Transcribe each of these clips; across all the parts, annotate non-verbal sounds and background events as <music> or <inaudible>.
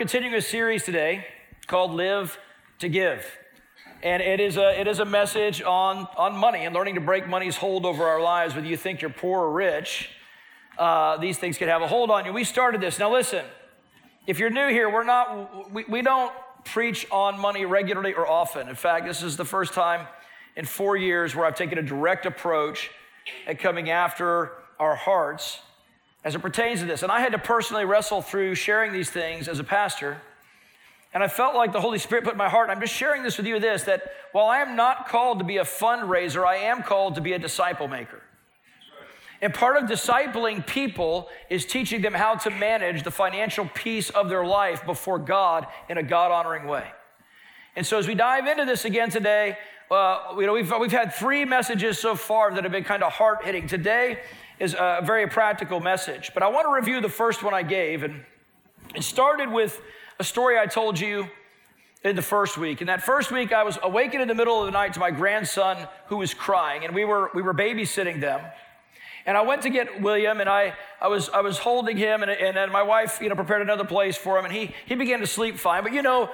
continuing a series today called Live to Give. And it is a, it is a message on, on money and learning to break money's hold over our lives, whether you think you're poor or rich. Uh, these things can have a hold on you. We started this. Now, listen, if you're new here, we're not, we, we don't preach on money regularly or often. In fact, this is the first time in four years where I've taken a direct approach at coming after our hearts as it pertains to this. And I had to personally wrestle through sharing these things as a pastor. And I felt like the Holy Spirit put in my heart, I'm just sharing this with you this that while I am not called to be a fundraiser, I am called to be a disciple maker. And part of discipling people is teaching them how to manage the financial piece of their life before God in a God honoring way. And so, as we dive into this again today, uh, you know, we've, we've had three messages so far that have been kind of heart hitting. Today is a very practical message, but I want to review the first one I gave. And it started with a story I told you in the first week. And that first week, I was awakened in the middle of the night to my grandson who was crying, and we were, we were babysitting them. And I went to get William, and I, I, was, I was holding him, and, and, and my wife, you know, prepared another place for him, and he, he began to sleep fine. But you know,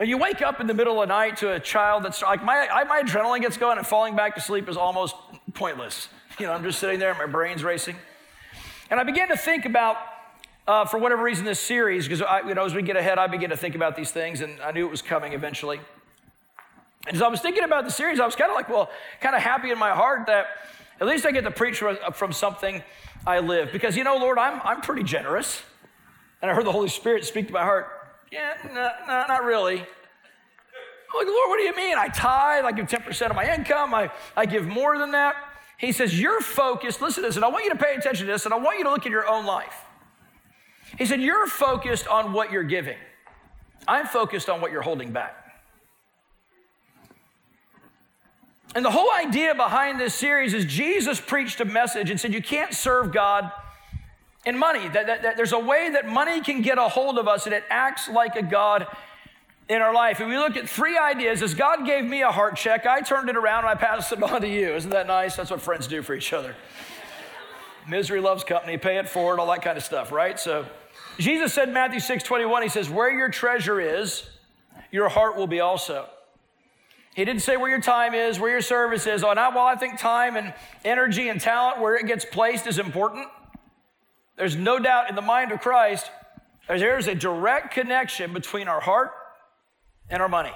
you wake up in the middle of the night to a child that's like, my, my adrenaline gets going, and falling back to sleep is almost pointless. <laughs> You know, I'm just sitting there, my brain's racing. And I began to think about, uh, for whatever reason, this series, because you know, as we get ahead, I begin to think about these things, and I knew it was coming eventually. And as I was thinking about the series, I was kind of like, well, kind of happy in my heart that at least I get to preach from something I live. Because, you know, Lord, I'm, I'm pretty generous. And I heard the Holy Spirit speak to my heart. Yeah, no, no not really. I'm like, Lord, what do you mean? I tithe, I give 10% of my income, I, I give more than that. He says, You're focused. Listen to this, and I want you to pay attention to this, and I want you to look at your own life. He said, You're focused on what you're giving. I'm focused on what you're holding back. And the whole idea behind this series is Jesus preached a message and said, You can't serve God in money. That, that, that, there's a way that money can get a hold of us and it acts like a God in our life. And we look at three ideas. As God gave me a heart check, I turned it around and I passed it <laughs> on to you. Isn't that nice? That's what friends do for each other. Misery loves company, pay it forward, all that kind of stuff, right? So Jesus said Matthew 6 21, He says, Where your treasure is, your heart will be also. He didn't say where your time is, where your service is. Oh, now, well, I think time and energy and talent, where it gets placed, is important. There's no doubt in the mind of Christ, there's a direct connection between our heart and our money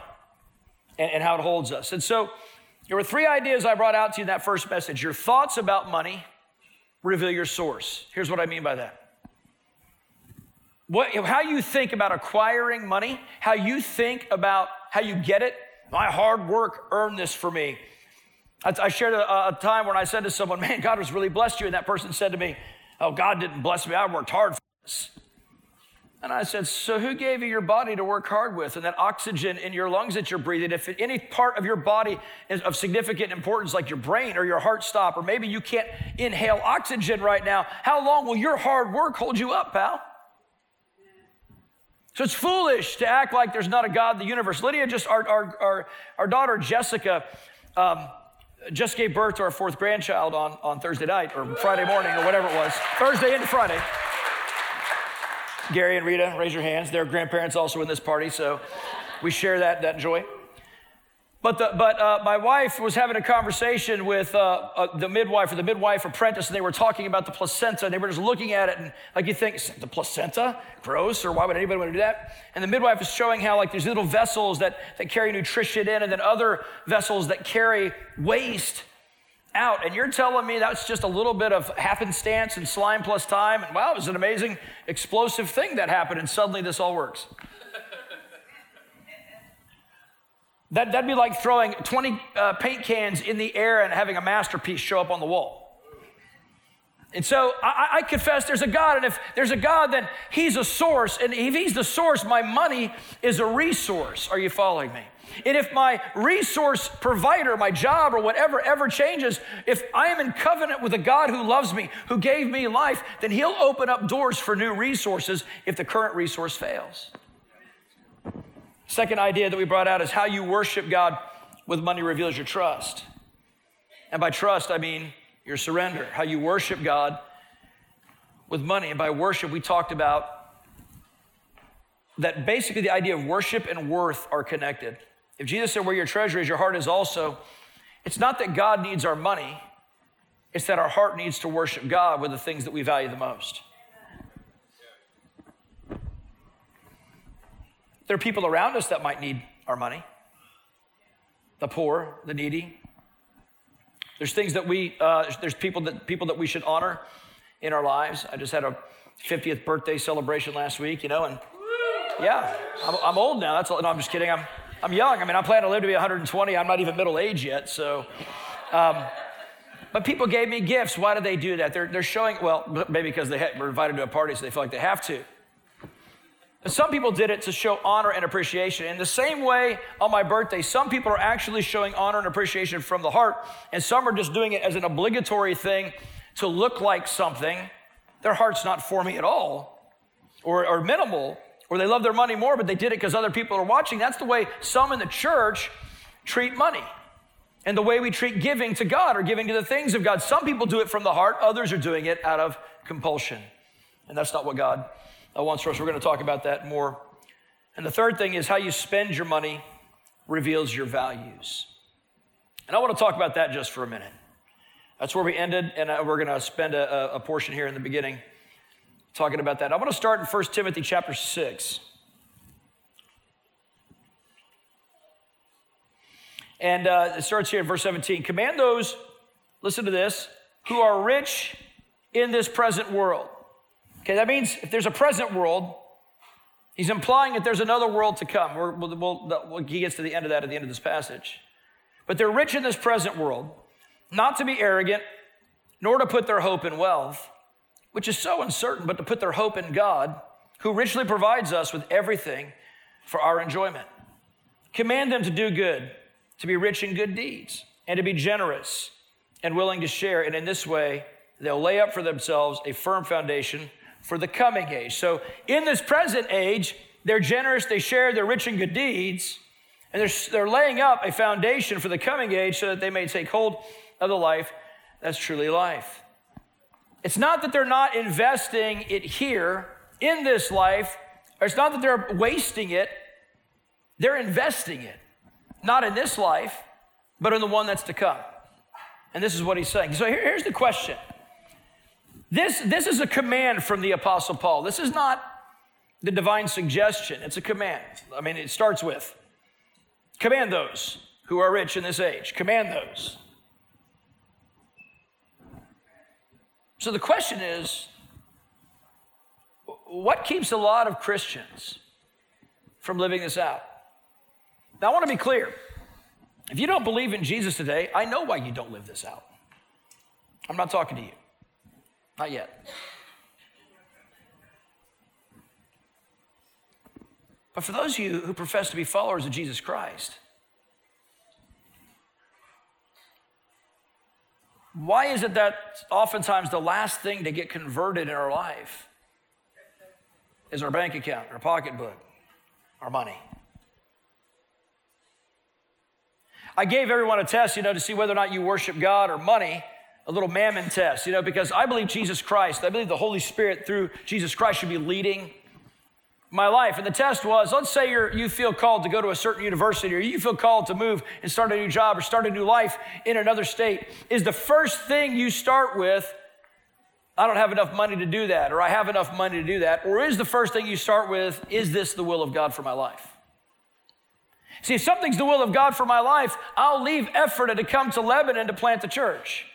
and, and how it holds us. And so there were three ideas I brought out to you in that first message. Your thoughts about money reveal your source. Here's what I mean by that. What, how you think about acquiring money, how you think about how you get it, my hard work earned this for me. I, I shared a, a, time when I said to someone, Man, God has really blessed you. And that person said to me, Oh, God didn't bless me. I worked hard for this. And I said, So who gave you your body to work hard with and that oxygen in your lungs that you're breathing? If any part of your body is of significant importance, like your brain or your heart stop, or maybe you can't inhale oxygen right now, how long will your hard work hold you up, pal? So it's foolish to act like there's not a God in the universe. Lydia, just our, our, our, our daughter Jessica, um, just gave birth to our fourth grandchild on, on Thursday night or Friday morning or whatever it was. Thursday into Friday. Gary and Rita, raise your hands. They're grandparents also in this party, so we share that, that joy. But, the, but uh, my wife was having a conversation with uh, uh, the midwife or the midwife apprentice, and they were talking about the placenta, and they were just looking at it, and like you think, the placenta? Gross, or why would anybody want to do that? And the midwife is showing how like there's little vessels that, that carry nutrition in, and then other vessels that carry waste out. And you're telling me that's just a little bit of happenstance and slime plus time. And wow, it was an amazing, explosive thing that happened. And suddenly this all works. that, that'd be like throwing 20 uh, paint cans in the air and having a masterpiece show up on the wall. And so I, I, confess there's a God, and if there's a God, then He's a source. And if He's the source, my money is a resource. Are you following me? And if my resource provider, my job, or whatever ever changes, if I am in covenant with a God who loves me, who gave me life, then He'll open up doors for new resources if the current resource fails. Second idea that we brought out is how you worship God with money reveals your trust. And by trust, I mean your surrender, how you worship God with money. And by worship, we talked about that basically the idea of worship and worth are connected. If Jesus said, Where your treasure is, your heart is also, it's not that God needs our money, it's that our heart needs to worship God with the things that we value the most. There are people around us that might need our money the poor, the needy. There's things that we, uh, there's people that, people that we should honor in our lives. I just had a 50th birthday celebration last week, you know, and yeah, I'm, I'm old now. That's all, no, I'm just kidding. I'm, I'm young. I mean, I plan to live to be 120. I'm not even middle age yet. So, um, but people gave me gifts. Why do they do that? They're, they're showing, well, maybe because they were invited to a party, so they feel like they have to. But some people did it to show honor and appreciation. In the same way, on my birthday, some people are actually showing honor and appreciation from the heart, and some are just doing it as an obligatory thing to look like something. Their heart's not for me at all, or, or minimal, or they love their money more, but they did it because other people are watching. That's the way some in the church treat money. And the way we treat giving to God or giving to the things of God. Some people do it from the heart, others are doing it out of compulsion. And that's not what God wants for us. We're going to talk about that more. And the third thing is how you spend your money reveals your values. And I want to talk about that just for a minute. That's where we ended, and uh, we're going to spend a, a portion here in the beginning talking about that. I want to start in 1 Timothy chapter 6. And uh, it starts here in verse 17. Command those, listen to this, who are rich in this present world. Okay, that means if there's a present world, he's implying that there's another world to come. we we'll, we'll, he gets to the end of that at the end of this passage. But they're rich in this present world, not to be arrogant, nor to put their hope in wealth which is so uncertain, but to put their hope in God, who richly provides us with everything for our enjoyment. Command them to do good, to be rich in good deeds, and to be generous and willing to share. And in this way, they'll lay up for themselves a firm foundation for the coming age. So, in this present age, they're generous, they share, they're rich in good deeds, and they're, they're laying up a foundation for the coming age so that they may take hold of the life that's truly life. It's not that they're not investing it here in this life, it's not that they're wasting it, they're investing it. Not in this life, but in the one that's to come. And this is what he's saying. So here, here's the question. This, this is a command from the Apostle Paul. This is not the divine suggestion, it's a command. I mean, it starts with command those who are rich in this age, command those. So the question is what keeps a lot of Christians from living this out? Now, I want to be clear. If you don't believe in Jesus today, I know why you don't live this out. I'm not talking to you. Not yet. But for those of you who profess to be followers of Jesus Christ, Why is it that oftentimes the last thing to get converted in our life is our bank account, our pocketbook, our money? I gave everyone a test, you know, to see whether or not you worship God or money, a little mammon test, you know, because I believe Jesus Christ, I believe the Holy Spirit through Jesus Christ should be leading my life. And the test was let's say you you feel called to go to a certain university or you feel called to move and start a new job or start a new life in another state. Is the first thing you start with, I don't have enough money to do that, or I have enough money to do that? Or is the first thing you start with, is this the will of God for my life? See, if something's the will of God for my life, I'll leave Ephrata to come to Lebanon to plant the church.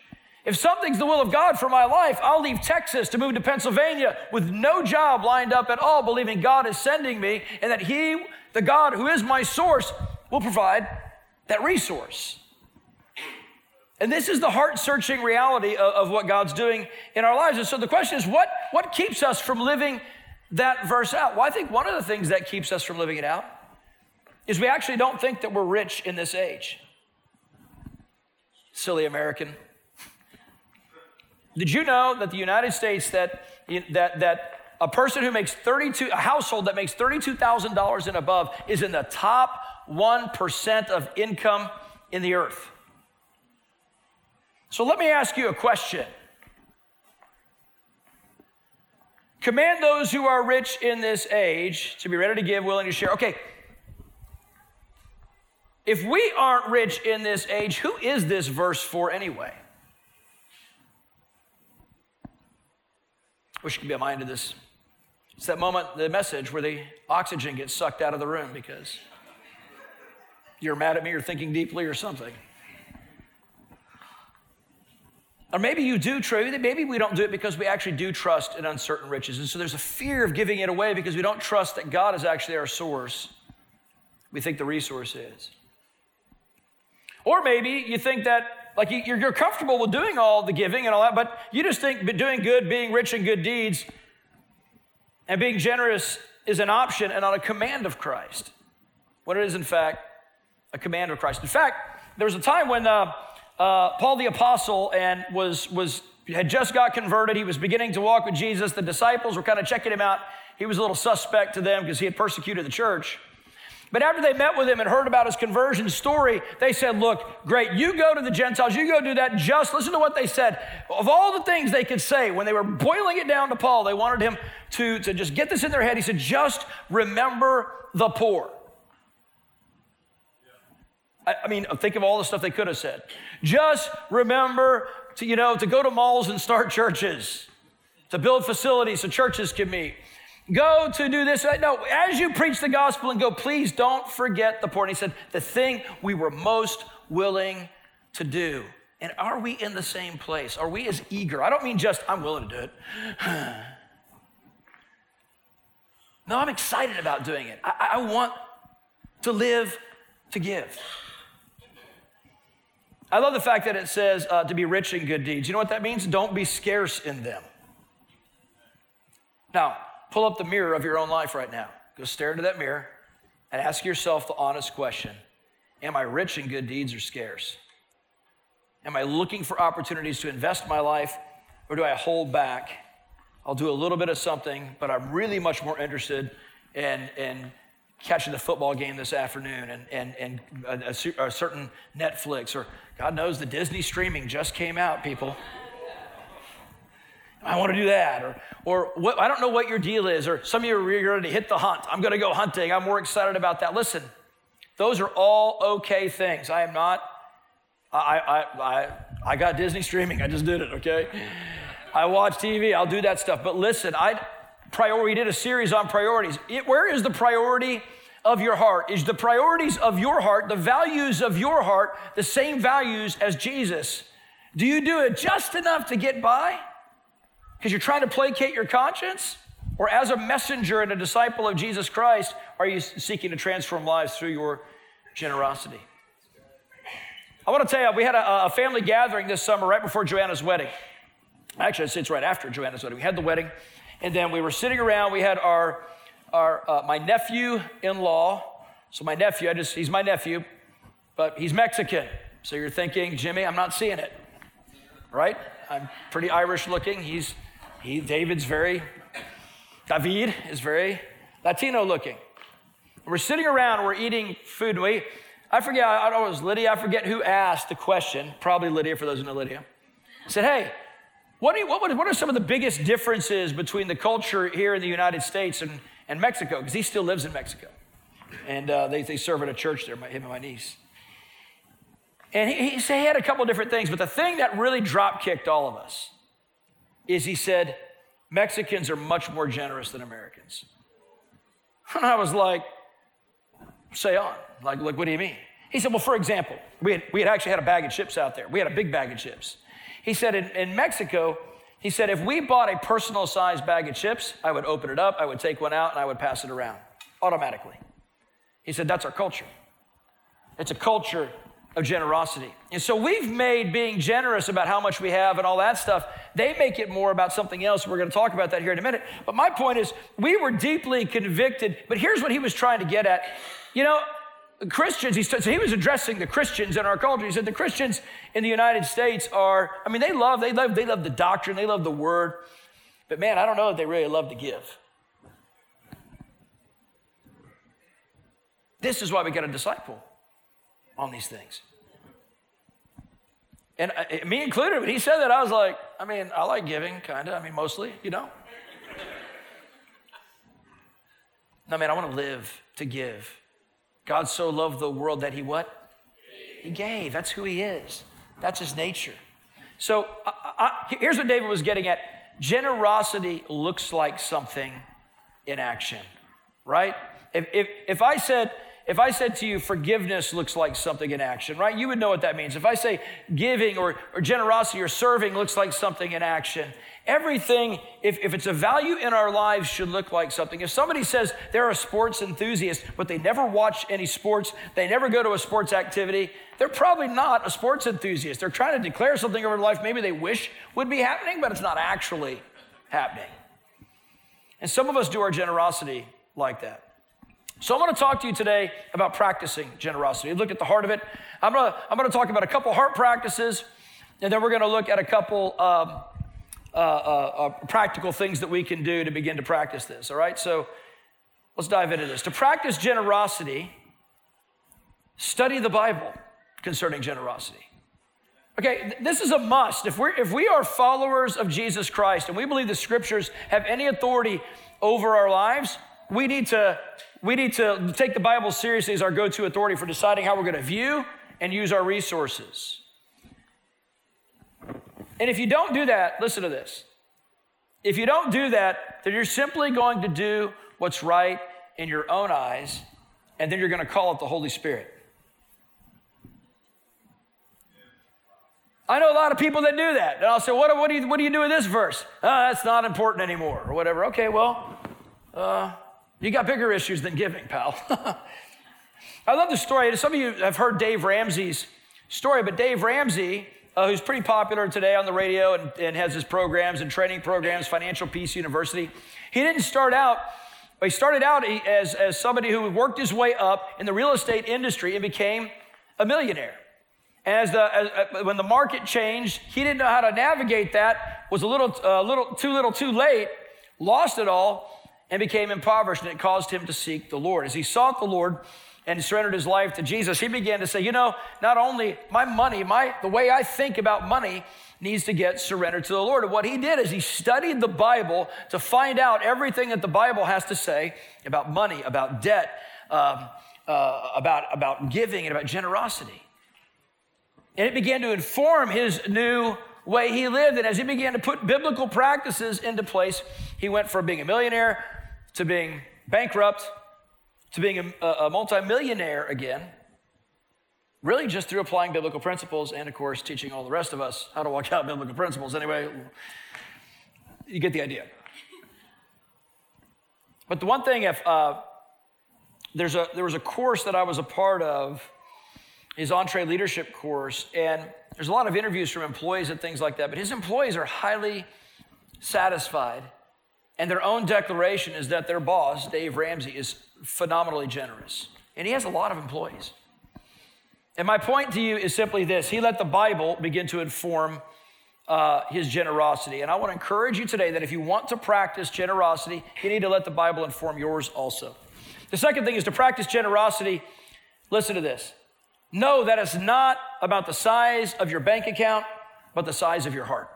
If something's the will of God for my life, I'll leave Texas to move to Pennsylvania with no job lined up at all, believing God is sending me and that He, the God who is my source, will provide that resource. And this is the heart searching reality of, of, what God's doing in our lives. And so the question is what, what keeps us from living that verse out? Well, I think one of the things that keeps us from living it out is we actually don't think that we're rich in this age. Silly American. Did you know that the United States that that that a person who makes 32 a household that makes $32,000 and above is in the top 1% of income in the earth. So let me ask you a question. Command those who are rich in this age to be ready to give, willing to share. Okay. If we aren't rich in this age, who is this verse for anyway? Wish you could be a mind to this. It's that moment, the message where the oxygen gets sucked out of the room because you're mad at me or thinking deeply or something. Or maybe you do trust, maybe we don't do it because we actually do trust in uncertain riches. And so there's a fear of giving it away because we don't trust that God is actually our source. We think the resource is. Or maybe you think that, like, you're you're comfortable with doing all the giving and all that, but you just think doing good, being rich in good deeds, and being generous is an option and not a command of Christ. When it is, in fact, a command of Christ. In fact, there was a time when. Uh, uh, Paul the apostle and was was had just got converted. He was beginning to walk with Jesus. The disciples were kind of checking him out. He was a little suspect to them because he had persecuted the church. But after they met with him and heard about his conversion story, they said, Look, great, you go to the Gentiles, you go do that. Just listen to what they said. Of all the things they could say, when they were boiling it down to Paul, they wanted him to, to just get this in their head. He said, Just remember the poor. I, I mean, think of all the stuff they could have said. Just remember to, you know, to go to malls and start <laughs> churches, to build facilities so churches can meet. Go to do this. No, as you preach the gospel and go, please don't forget the poor. And he said, the thing we were most willing to do. And are we in the same place? Are we as eager? I don't mean just, I'm willing to do it. <sighs> no, I'm excited about doing it. I, I want to live to give. I love the fact that it says uh, to be rich in good deeds. You know what that means? Don't be scarce in them. Now, pull up the mirror of your own life right now. Go stare into that mirror and ask yourself the honest question Am I rich in good deeds or scarce? Am I looking for opportunities to invest my life or do I hold back? I'll do a little bit of something, but I'm really much more interested in, in catching the football game this afternoon and, and, and a, a, a certain Netflix or God knows the Disney streaming just came out, people. I want to do that. Or, or what, I don't know what your deal is. Or some of you are ready to hit the hunt. I'm going to go hunting. I'm more excited about that. Listen, those are all okay things. I am not, I, I, I, I got Disney streaming. I just did it, okay? I watch TV. I'll do that stuff. But listen, I, priority, did a series on priorities. It, where is the priority of your heart? Is the priorities of your heart, the values of your heart, the same values as Jesus? Do you do it just enough to get by? Because you're trying to placate your conscience? Or as a messenger and a disciple of Jesus Christ, are you seeking to transform lives through your generosity? I want to tell you, we had a, a family gathering this summer right before Joanna's wedding. Actually, it's right after Joanna's wedding. We had the wedding, and then we were sitting around. We had our our, uh, my nephew in law. So, my nephew, I just, he's my nephew, but he's Mexican. So, you're thinking, Jimmy, I'm not seeing it, right? I'm pretty Irish looking. He's, he, David's very, David is very Latino looking. We're sitting around, we're eating food. We, I forget, I don't know, it was Lydia, I forget who asked the question, probably Lydia for those who know Lydia. said, hey, what, you, what, what are some of the biggest differences between the culture here in the United States and, and Mexico, because he still lives in Mexico. And uh, they, they serve at a church there, him and my niece. And he, he, said, he had a couple different things, but the thing that really drop kicked all of us is he said, Mexicans are much more generous than Americans. And I was like, say on. Like, like, what do you mean? He said, well, for example, we had, we had actually had a bag of chips out there. We had a big bag of chips. He said, in, in Mexico, he said, if we bought a personal sized bag of chips, I would open it up, I would take one out, and I would pass it around automatically. He said, that's our culture. It's a culture of generosity. And so we've made being generous about how much we have and all that stuff, they make it more about something else. We're going to talk about that here in a minute. But my point is, we were deeply convicted. But here's what he was trying to get at. You know, Christians, he, said, so he was addressing the Christians in our culture. He said the Christians in the United States are, I mean, they love, they love, they love the doctrine, they love the word, but man, I don't know if they really love to give. This is why we got a disciple on these things. And I, uh, me included, when he said that, I was like, I mean, I like giving, kind of. I mean, mostly, you know. No, man, I want to live to give. God so loved the world that he what? He gave. That's who he is. That's his nature. So I, I, here's what David was getting at generosity looks like something in action, right? If, if, if I said, if I said to you, forgiveness looks like something in action, right? You would know what that means. If I say giving or, or generosity or serving looks like something in action, everything, if, if it's a value in our lives, should look like something. If somebody says they're a sports enthusiast, but they never watch any sports, they never go to a sports activity, they're probably not a sports enthusiast. They're trying to declare something over their life maybe they wish would be happening, but it's not actually happening. And some of us do our generosity like that. So I'm going to talk to you today about practicing generosity. Look at the heart of it. I'm going to, I'm going to talk about a couple heart practices, and then we're going to look at a couple um, uh, uh, uh, practical things that we can do to begin to practice this. All right, so let's dive into this. To practice generosity, study the Bible concerning generosity. Okay, this is a must. If, we're, if we are followers of Jesus Christ and we believe the scriptures have any authority over our lives, we need to, we need to take the Bible seriously as our go to authority for deciding how we're going to view and use our resources. And if you don't do that, listen to this. If you don't do that, then you're simply going to do what's right in your own eyes, and then you're going to call it the Holy Spirit. I know a lot of people that do that. And I'll say, what, what, do, you, what do you do with this verse? Oh, that's not important anymore, or whatever. Okay, well, uh, you got bigger issues than giving, pal. <laughs> I love the story. Some of you have heard Dave Ramsey's story, but Dave Ramsey uh, who's pretty popular today on the radio and, and has his programs and training programs, Financial Peace University. He didn't start out, he started out as, as somebody who worked his way up in the real estate industry and became a millionaire. And as the, as, uh, when the market changed, he didn't know how to navigate that, was a little, uh, little too little too late, lost it all, and became impoverished, and it caused him to seek the Lord. As he sought the Lord, and surrendered his life to Jesus, he began to say, you know, not only my money, my the way I think about money needs to get surrendered to the Lord. And what he did is he studied the Bible to find out everything that the Bible has to say about money, about debt, um, uh, about, about giving, and about generosity. And it began to inform his new way he lived. And as he began to put biblical practices into place, he went from being a millionaire to being bankrupt to being a, a multimillionaire again, really just through applying biblical principles and, of course, teaching all the rest of us how to walk out biblical principles. Anyway, you get the idea. But the one thing, if uh, there's a, there was a course that I was a part of, his EntreLeadership course, and there's a lot of interviews from employees and things like that, but his employees are highly satisfied. And their own declaration is that their boss, Dave Ramsey, is phenomenally generous. And he has a lot of employees. And my point to you is simply this He let the Bible begin to inform uh, his generosity. And I want to encourage you today that if you want to practice generosity, you need to let the Bible inform yours also. The second thing is to practice generosity. Listen to this. Know that it's not about the size of your bank account, but the size of your heart.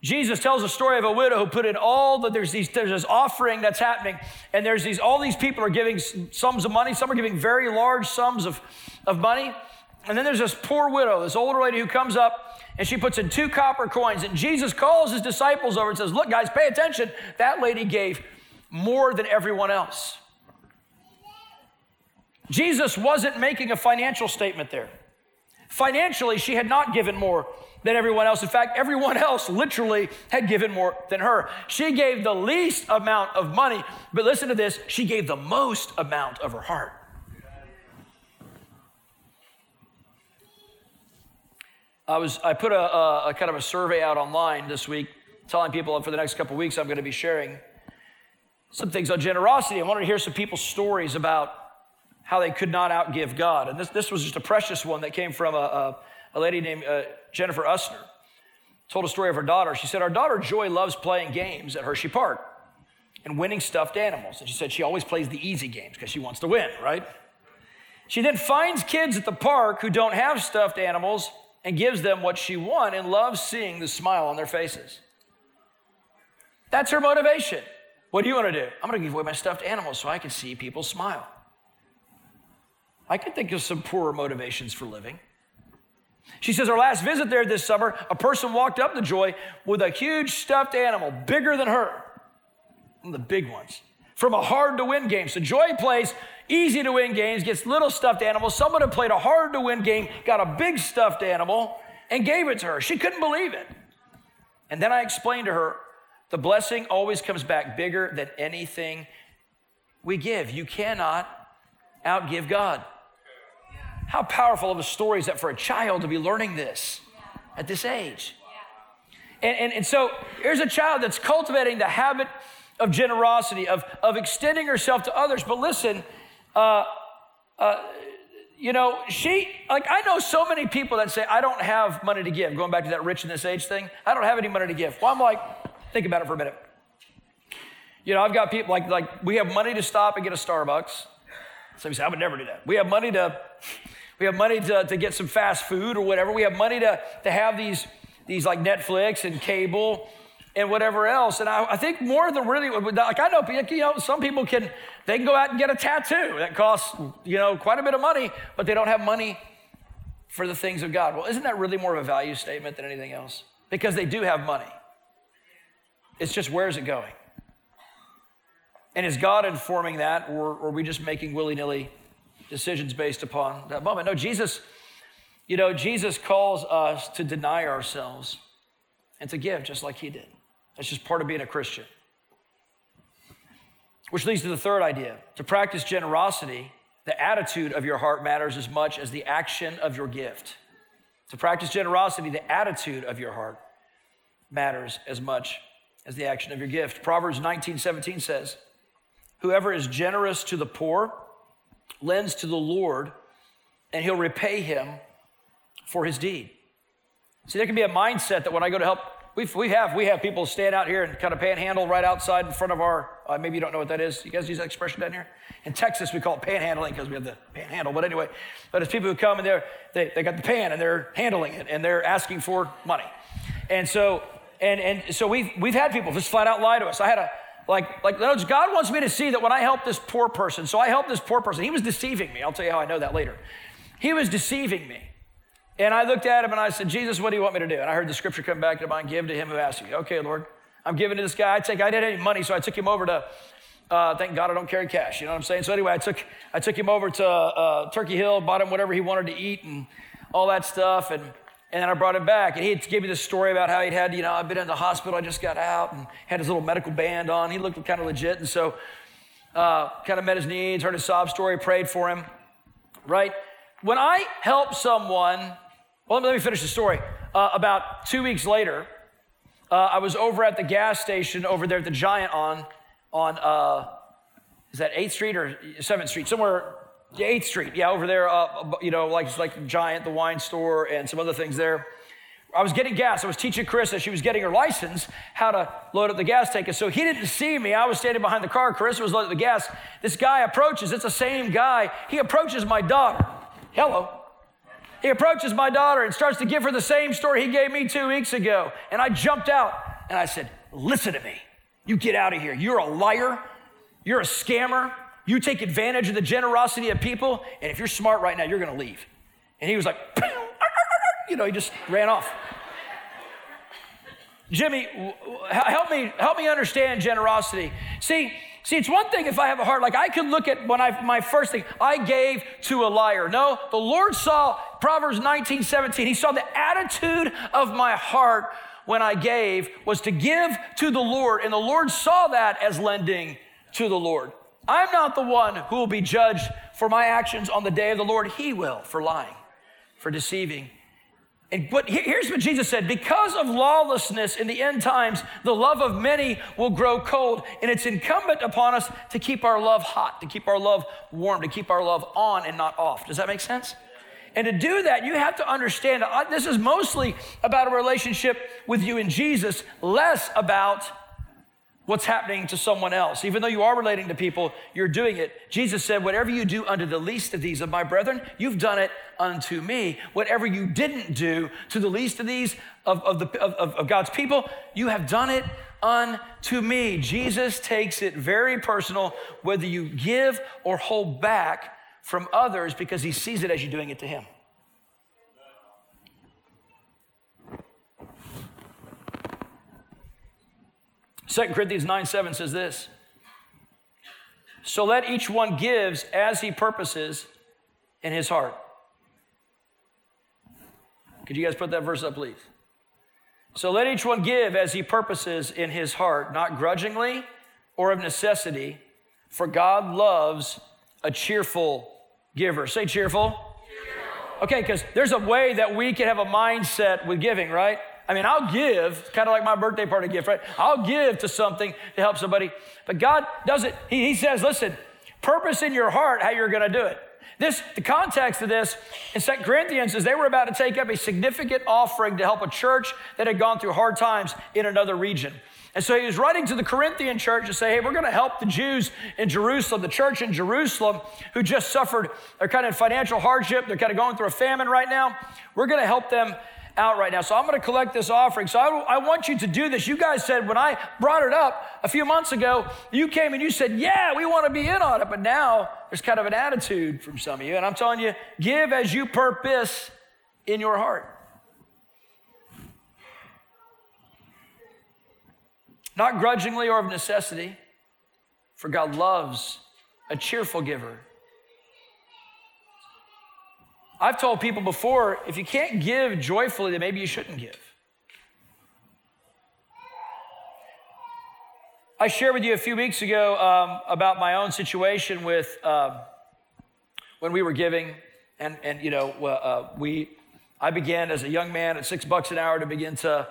Jesus tells a story of a widow who put in all the there's these there's this offering that's happening, and there's these all these people are giving sums of money. Some are giving very large sums of, of money. And then there's this poor widow, this older lady who comes up and she puts in two copper coins. And Jesus calls his disciples over and says, Look, guys, pay attention. That lady gave more than everyone else. Jesus wasn't making a financial statement there. Financially, she had not given more than everyone else. In fact, everyone else literally had given more than her. She gave the least amount of money, but listen to this she gave the most amount of her heart. I was I put a, a, a kind of a survey out online this week, telling people for the next couple weeks I'm going to be sharing some things on generosity. I wanted to hear some people's stories about how they could not outgive God, and this this was just a precious one that came from a, a a lady named uh, Jennifer Usner told a story of her daughter. She said, Our daughter Joy loves playing games at Hershey Park and winning stuffed animals. And she said she always plays the easy games because she wants to win, right? She then finds kids at the park who don't have stuffed animals and gives them what she wants and loves seeing the smile on their faces. That's her motivation. What do you want to do? I'm going to give away my stuffed animals so I can see people smile. I can think of some poorer motivations for living. She says, Our last visit there this summer, a person walked up to Joy with a huge stuffed animal, bigger than her, the big ones, from a hard to win game. So Joy plays easy to win games, gets little stuffed animals. Someone had played a hard to win game, got a big stuffed animal, and gave it to her. She couldn't believe it. And then I explained to her the blessing always comes back bigger than anything we give. You cannot outgive God. How powerful of a story is that for a child to be learning this at this age? And, and, and so here's a child that's cultivating the habit of generosity, of, of extending herself to others. But listen, uh, uh, you know, she, like, I know so many people that say, I don't have money to give. Going back to that rich in this age thing, I don't have any money to give. Well, I'm like, think about it for a minute. You know, I've got people like, like we have money to stop and get a Starbucks. Some say, I would never do that. We have money to, we have money to, to get some fast food or whatever. We have money to, to have these, these like Netflix and cable and whatever else. And I, I think more than really, like I know, you know, some people can, they can go out and get a tattoo that costs, you know, quite a bit of money, but they don't have money for the things of God. Well, isn't that really more of a value statement than anything else? Because they do have money. It's just where's it going? And is God informing that, or, or are we just making willy nilly decisions based upon that moment? No, Jesus, you know, Jesus calls us to deny ourselves and to give just like he did. That's just part of being a Christian. Which leads to the third idea to practice generosity, the attitude of your heart matters as much as the action of your gift. To practice generosity, the attitude of your heart matters as much as the action of your gift. Proverbs 19 17 says, Whoever is generous to the poor lends to the Lord, and he'll repay him for his deed. See, there can be a mindset that when I go to help, we've, we have we have people stand out here and kind of panhandle right outside in front of our. Uh, maybe you don't know what that is. You guys use that expression down here. In Texas, we call it panhandling because we have the panhandle. But anyway, but it's people who come and they're they, they got the pan and they're handling it and they're asking for money, and so and, and so we've, we've had people just flat out lie to us. I had a, like, like God wants me to see that when I help this poor person, so I helped this poor person. He was deceiving me. I'll tell you how I know that later. He was deceiving me. And I looked at him and I said, Jesus, what do you want me to do? And I heard the scripture come back to mind, give to him who asks you. Okay, Lord, I'm giving to this guy. I take, I didn't have any money, so I took him over to, uh, thank God I don't carry cash. You know what I'm saying? So anyway, I took, I took him over to uh, Turkey Hill, bought him whatever he wanted to eat and all that stuff. And and then I brought him back, and he gave me this story about how he'd had, you know, I've been in the hospital, I just got out, and had his little medical band on. He looked kind of legit, and so uh, kind of met his needs, heard his sob story, prayed for him, right? When I help someone, well, let me finish the story. Uh, about two weeks later, uh, I was over at the gas station over there at the Giant on, on uh, is that 8th Street or 7th Street? Somewhere 8th Street, yeah, over there, uh, you know, like, like Giant, the wine store, and some other things there. I was getting gas. I was teaching Chris she was getting her license how to load up the gas tank. And so he didn't see me. I was standing behind the car. Chris was loading the gas. This guy approaches. It's the same guy. He approaches my daughter. Hello. He approaches my daughter and starts to give her the same story he gave me two weeks ago. And I jumped out and I said, Listen to me. You get out of here. You're a liar. You're a scammer. You take advantage of the generosity of people, and if you're smart right now, you're going to leave. And he was like, <laughs> you know, he just ran off. Jimmy, help me, help me understand generosity. See, see, it's one thing if I have a heart, like I could look at when I my first thing, I gave to a liar. No, the Lord saw Proverbs 19, 17. He saw the attitude of my heart when I gave was to give to the Lord, and the Lord saw that as lending to the Lord. I'm not the one who will be judged for my actions on the day of the Lord. He will for lying, for deceiving. And but here's what Jesus said because of lawlessness in the end times, the love of many will grow cold. And it's incumbent upon us to keep our love hot, to keep our love warm, to keep our love on and not off. Does that make sense? And to do that, you have to understand this is mostly about a relationship with you and Jesus, less about what's happening to someone else. Even though you are relating to people, you're doing it. Jesus said, Whatever you do unto the least of these of my brethren, you've done it unto me. Whatever you didn't do to the least of these of, of, the, of, of God's people, you have done it unto me. Jesus takes it very personal, whether you give or hold back from others, because he sees it as you're doing it to him. Second Corinthians 9 7 says this. So let each one gives as he purposes in his heart. Could you guys put that verse up, please? So let each one give as he purposes in his heart, not grudgingly or of necessity, for God loves a cheerful giver. Say cheerful. cheerful. Okay, because there's a way that we can have a mindset with giving, right? I mean, I'll give, kind of like my birthday party gift, right? I'll give to something to help somebody. But God does it. He, he says, listen, purpose in your heart how you're going to do it. This, the context of this in Second Corinthians is they were about to take up a significant offering to help a church that had gone through hard times in another region. And so he was writing to the Corinthian church to say, hey, we're going to help the Jews in Jerusalem, the church in Jerusalem who just suffered, they're kind of financial hardship, they're kind of going through a famine right now. We're going to help them out right now. So I'm going to collect this offering. So I, I, want you to do this. You guys said when I brought it up a few months ago, you came and you said, Yeah, we want to be in on it. But now there's kind of an attitude from some of you. And I'm telling you, give as you purpose in your heart. Not grudgingly or of necessity, for God loves a cheerful giver. I've told people before if you can't give joyfully, then maybe you shouldn't give. I shared with you a few weeks ago um, about my own situation with um, when we were giving, and and you know uh, we, I began as a young man at six bucks an hour to begin to,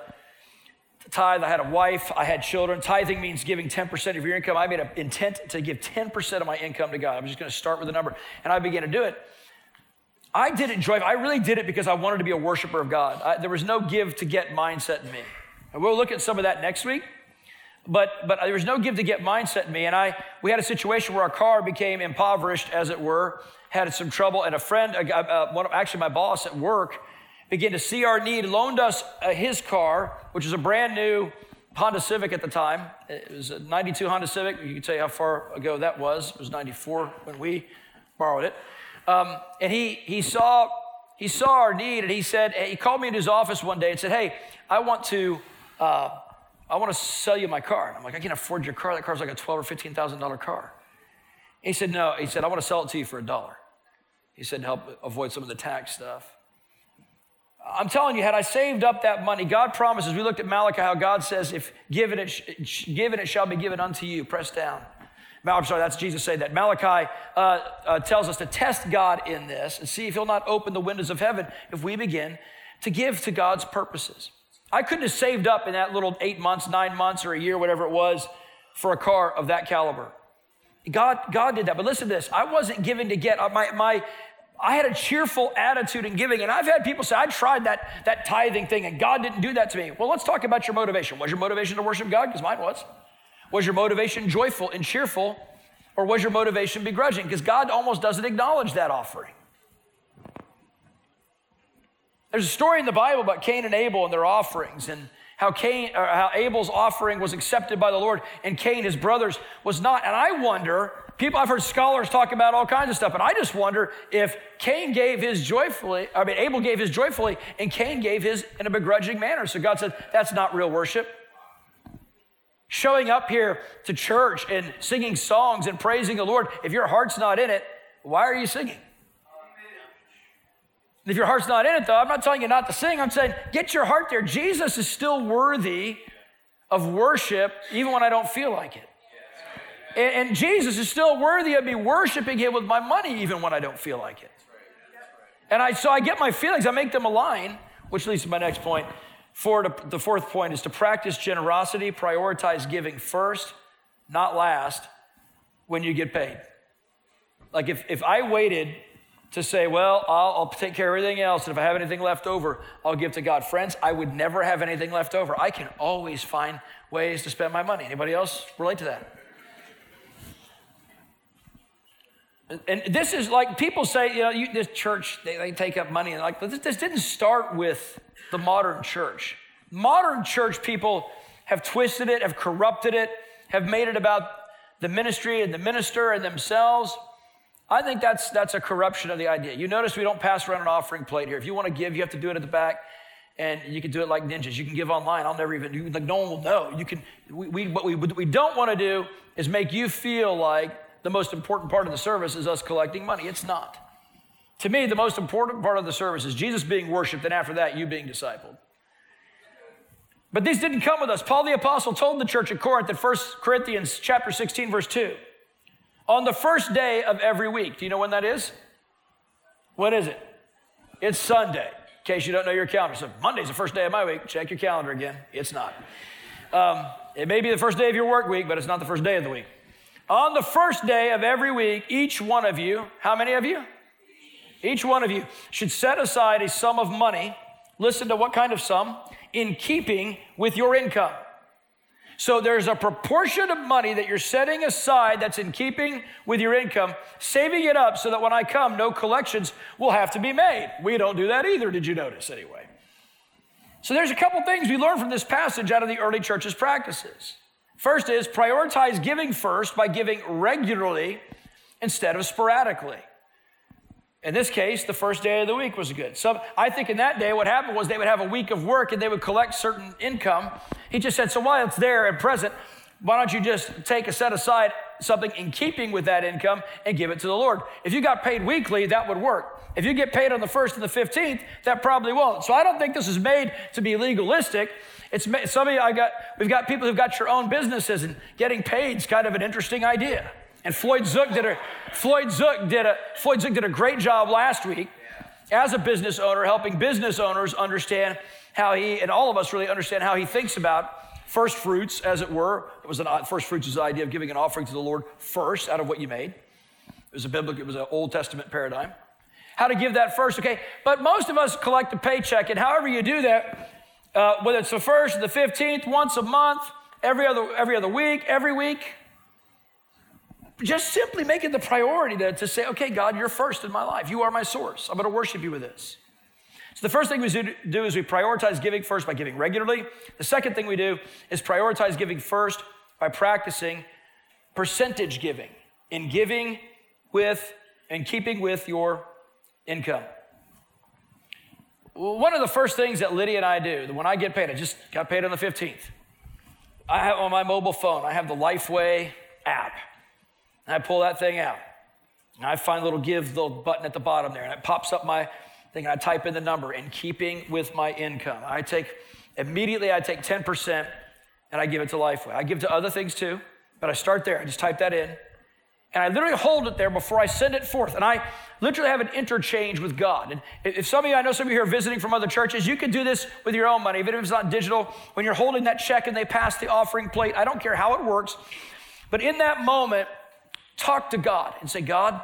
to tithe. I had a wife, I had children. Tithing means giving ten percent of your income. I made an intent to give ten percent of my income to God. I'm just going to start with a number, and I began to do it. I did it. I really did it because I wanted to be a worshiper of God. I, there was no give to get mindset in me. And we'll look at some of that next week. But, but there was no give to get mindset in me. And I, we had a situation where our car became impoverished, as it were, had some trouble. And a friend, uh, one of, actually my boss at work, began to see our need, loaned us uh, his car, which was a brand new Honda Civic at the time. It was a 92 Honda Civic. You can tell you how far ago that was. It was 94 when we borrowed it. Um, and he, he, saw, he saw our need and he said, he called me in his office one day and said, Hey, I want to, uh, I want to sell you my car. And I'm like, I can't afford your car. That car's like a twelve or fifteen thousand dollar car. he said, No. He said, I want to sell it to you for a dollar. He said, to help avoid some of the tax stuff. I'm telling you, had I saved up that money, God promises. We looked at Malachi, how God says, "If given it, given it shall be given unto you, pressed down." I'm sorry, that's Jesus saying that. Malachi uh, uh, tells us to test God in this and see if He'll not open the windows of heaven if we begin to give to God's purposes. I couldn't have saved up in that little eight months, nine months, or a year, whatever it was, for a car of that caliber. God, God did that. But listen to this I wasn't given to get uh, my, my, I had a cheerful attitude in giving. And I've had people say, I tried that, that tithing thing and God didn't do that to me. Well, let's talk about your motivation. Was your motivation to worship God? Because mine was. Was your motivation joyful and cheerful, or was your motivation begrudging? Because God almost doesn't acknowledge that offering. There's a story in the Bible about Cain and Abel and their offerings, and how Cain, or how Abel's offering was accepted by the Lord, and Cain, his brothers, was not. And I wonder, people, I've heard scholars talk about all kinds of stuff, and I just wonder if Cain gave his joyfully, I mean, Abel gave his joyfully, and Cain gave his in a begrudging manner. So God said, that's not real worship. Showing up here to church and singing songs and praising the Lord, if your heart's not in it, why are you singing? If your heart's not in it, though, I'm not telling you not to sing. I'm saying get your heart there. Jesus is still worthy of worship, even when I don't feel like it. And, and Jesus is still worthy of me worshiping Him with my money, even when I don't feel like it. And I, so I get my feelings, I make them align, which leads to my next point. For the fourth point is to practice generosity, prioritize giving first, not last, when you get paid. Like if, if I waited to say, well, I'll, I'll, take care of everything else, and if I have anything left over, I'll give to God. Friends, I would never have anything left over. I can always find ways to spend my money. Anybody else relate to that? And this is like people say, you know, you, this church, they, they take up money. And like, this, this didn't start with the modern church. Modern church people have twisted it, have corrupted it, have made it about the ministry and the minister and themselves. I think that's, that's a corruption of the idea. You notice we don't pass around an offering plate here. If you want to give, you have to do it at the back, and you can do it like ninjas. You can give online. I'll never even, you, like, no one will know. You can, we, we, what, we, what we don't want to do is make you feel like the most important part of the service is us collecting money. It's not. To me, the most important part of the service is Jesus being worshiped, and after that, you being discipled. But these didn't come with us. Paul the apostle told the church at Corinth in 1 Corinthians chapter 16 verse 2. On the first day of every week. Do you know when that is? What is it? It's Sunday. In case you don't know your calendar. So Monday's the first day of my week. Check your calendar again. It's not. Um, it may be the first day of your work week, but it's not the first day of the week. On the first day of every week, each one of you, how many of you? Each one of you should set aside a sum of money. Listen to what kind of sum? In keeping with your income. So there's a proportion of money that you're setting aside that's in keeping with your income, saving it up so that when I come, no collections will have to be made. We don't do that either, did you notice anyway? So there's a couple things we learn from this passage out of the early church's practices. First is prioritize giving first by giving regularly instead of sporadically. In this case, the first day of the week was good. So I think in that day, what happened was they would have a week of work and they would collect certain income. He just said, So while it's there and present, why don't you just take a set aside something in keeping with that income and give it to the Lord? If you got paid weekly, that would work. If you get paid on the first and the 15th, that probably won't. So I don't think this is made to be legalistic. It's made, some of you, I got, we've got people who've got your own businesses and getting paid is kind of an interesting idea. And Floyd Zook did a Floyd Zook did a Floyd Zook did a great job last week as a business owner, helping business owners understand how he and all of us really understand how he thinks about first fruits, as it were. It was an first fruits is the idea of giving an offering to the Lord first out of what you made. It was a biblical, it was an Old Testament paradigm. How to give that first, okay? But most of us collect a paycheck, and however you do that, uh, whether it's the first the 15th, once a month, every other, every other week, every week, just simply make it the priority to, to say, okay, God, you're first in my life. You are my source. I'm going to worship you with this. So the first thing we do is we prioritize giving first by giving regularly. The second thing we do is prioritize giving first by practicing percentage giving in giving with and keeping with your income. One of the first things that Lydia and I do, when I get paid, I just got paid on the 15th. I have on my mobile phone, I have the Lifeway app. And I pull that thing out. And I find a little give little button at the bottom there, and it pops up my thing, and I type in the number in keeping with my income. I take, immediately I take 10% and I give it to Lifeway. I give to other things too, but I start there. I just type that in. And I literally hold it there before I send it forth. And I literally have an interchange with God. And if some of you, I know some of you are visiting from other churches, you can do this with your own money, even if it's not digital. When you're holding that check and they pass the offering plate, I don't care how it works. But in that moment, Talk to God and say, God,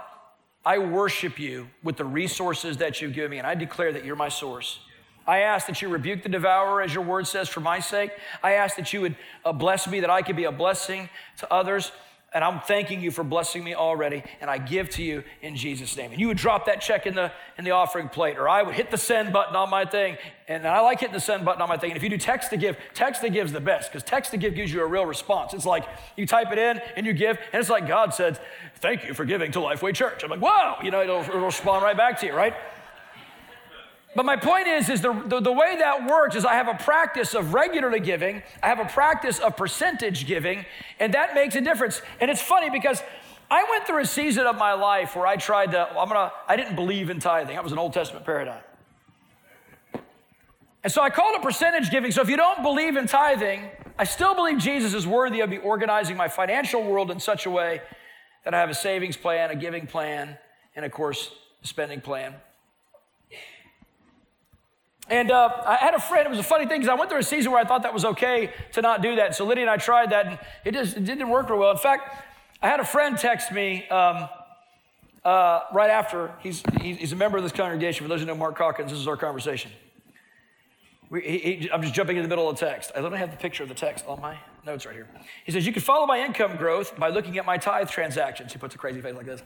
I worship you with the resources that you've given me, and I declare that you're my source. I ask that you rebuke the devourer, as your word says, for my sake. I ask that you would uh, bless me, that I could be a blessing to others. And I'm thanking you for blessing me already, and I give to you in Jesus' name. And you would drop that check in the in the offering plate, or I would hit the send button on my thing. And I like hitting the send button on my thing. And if you do text to give, text to give is the best, because text to give gives you a real response. It's like you type it in and you give, and it's like God said, Thank you for giving to Lifeway Church. I'm like, wow, you know, it'll, it'll respond right back to you, right? But my point is, is the, the, the, way that works is I have a practice of regularly giving, I have a practice of percentage giving, and that makes a difference. And it's funny because I went through a season of my life where I tried to, I'm gonna, I didn't believe in tithing. That was an Old Testament paradigm. And so I called it percentage giving. So if you don't believe in tithing, I still believe Jesus is worthy of me organizing my financial world in such a way that I have a savings plan, a giving plan, and of course, a spending plan. And uh, I had a friend, it was a funny thing because I went through a season where I thought that was okay to not do that. So Lydia and I tried that and it just it didn't work real well. In fact, I had a friend text me um, uh, right after. He's, he's a member of this congregation. For those who know Mark Hawkins, this is our conversation. We, he, he, I'm just jumping in the middle of the text. I don't have the picture of the text on my notes right here. He says, You can follow my income growth by looking at my tithe transactions. He puts a crazy face like this.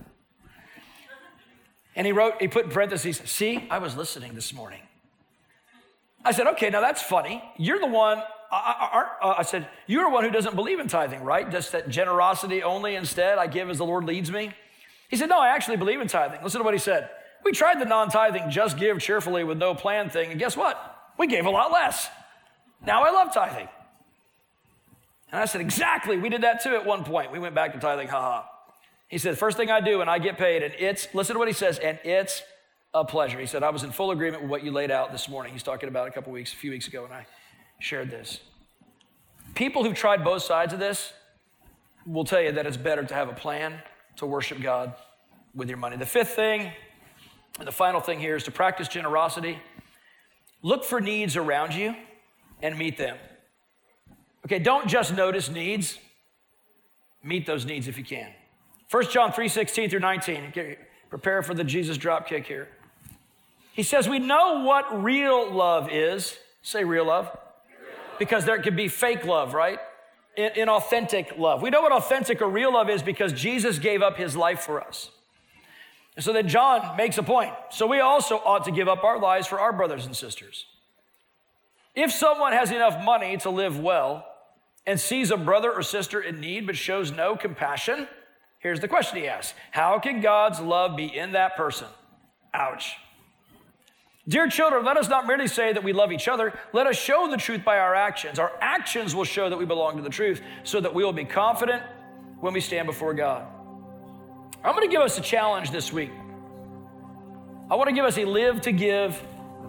And he wrote, he put in parentheses, See, I was listening this morning. I said, okay, now that's funny. You're the one I, I, uh, I said, You're the one who doesn't believe in tithing, right? Just that generosity only instead. I give as the Lord leads me. He said, No, I actually believe in tithing. Listen to what he said. We tried the non tithing, just give cheerfully with no plan thing, and guess what? We gave a lot less. Now I love tithing. And I said, Exactly. We did that too at one point. We went back to tithing, haha. He said, First thing I do and I get paid, and it's, listen to what he says, and it's a pleasure. He said, I was in full agreement with what you laid out this morning. He's talking about a couple weeks, a few weeks ago, and I shared this. People who've tried both sides of this will tell you that it's better to have a plan to worship God with your money. The fifth thing, and the final thing here is to practice generosity. Look for needs around you and meet them. Okay, don't just notice needs, meet those needs if you can. 1 John 3 16 through 19. Prepare for the Jesus drop kick here. He says, We know what real love is. Say real love. Because there can be fake love, right? In- Inauthentic love. We know what authentic or real love is because Jesus gave up his life for us. And so then John makes a point. So we also ought to give up our lives for our brothers and sisters. If someone has enough money to live well and sees a brother or sister in need but shows no compassion, here's the question he asks How can God's love be in that person? Ouch. Dear children, let us not merely say that we love each other. Let us show the truth by our actions. Our actions will show that we belong to the truth so that we will be confident when we stand before God. I'm going to give us a challenge this week. I want to give us a live to give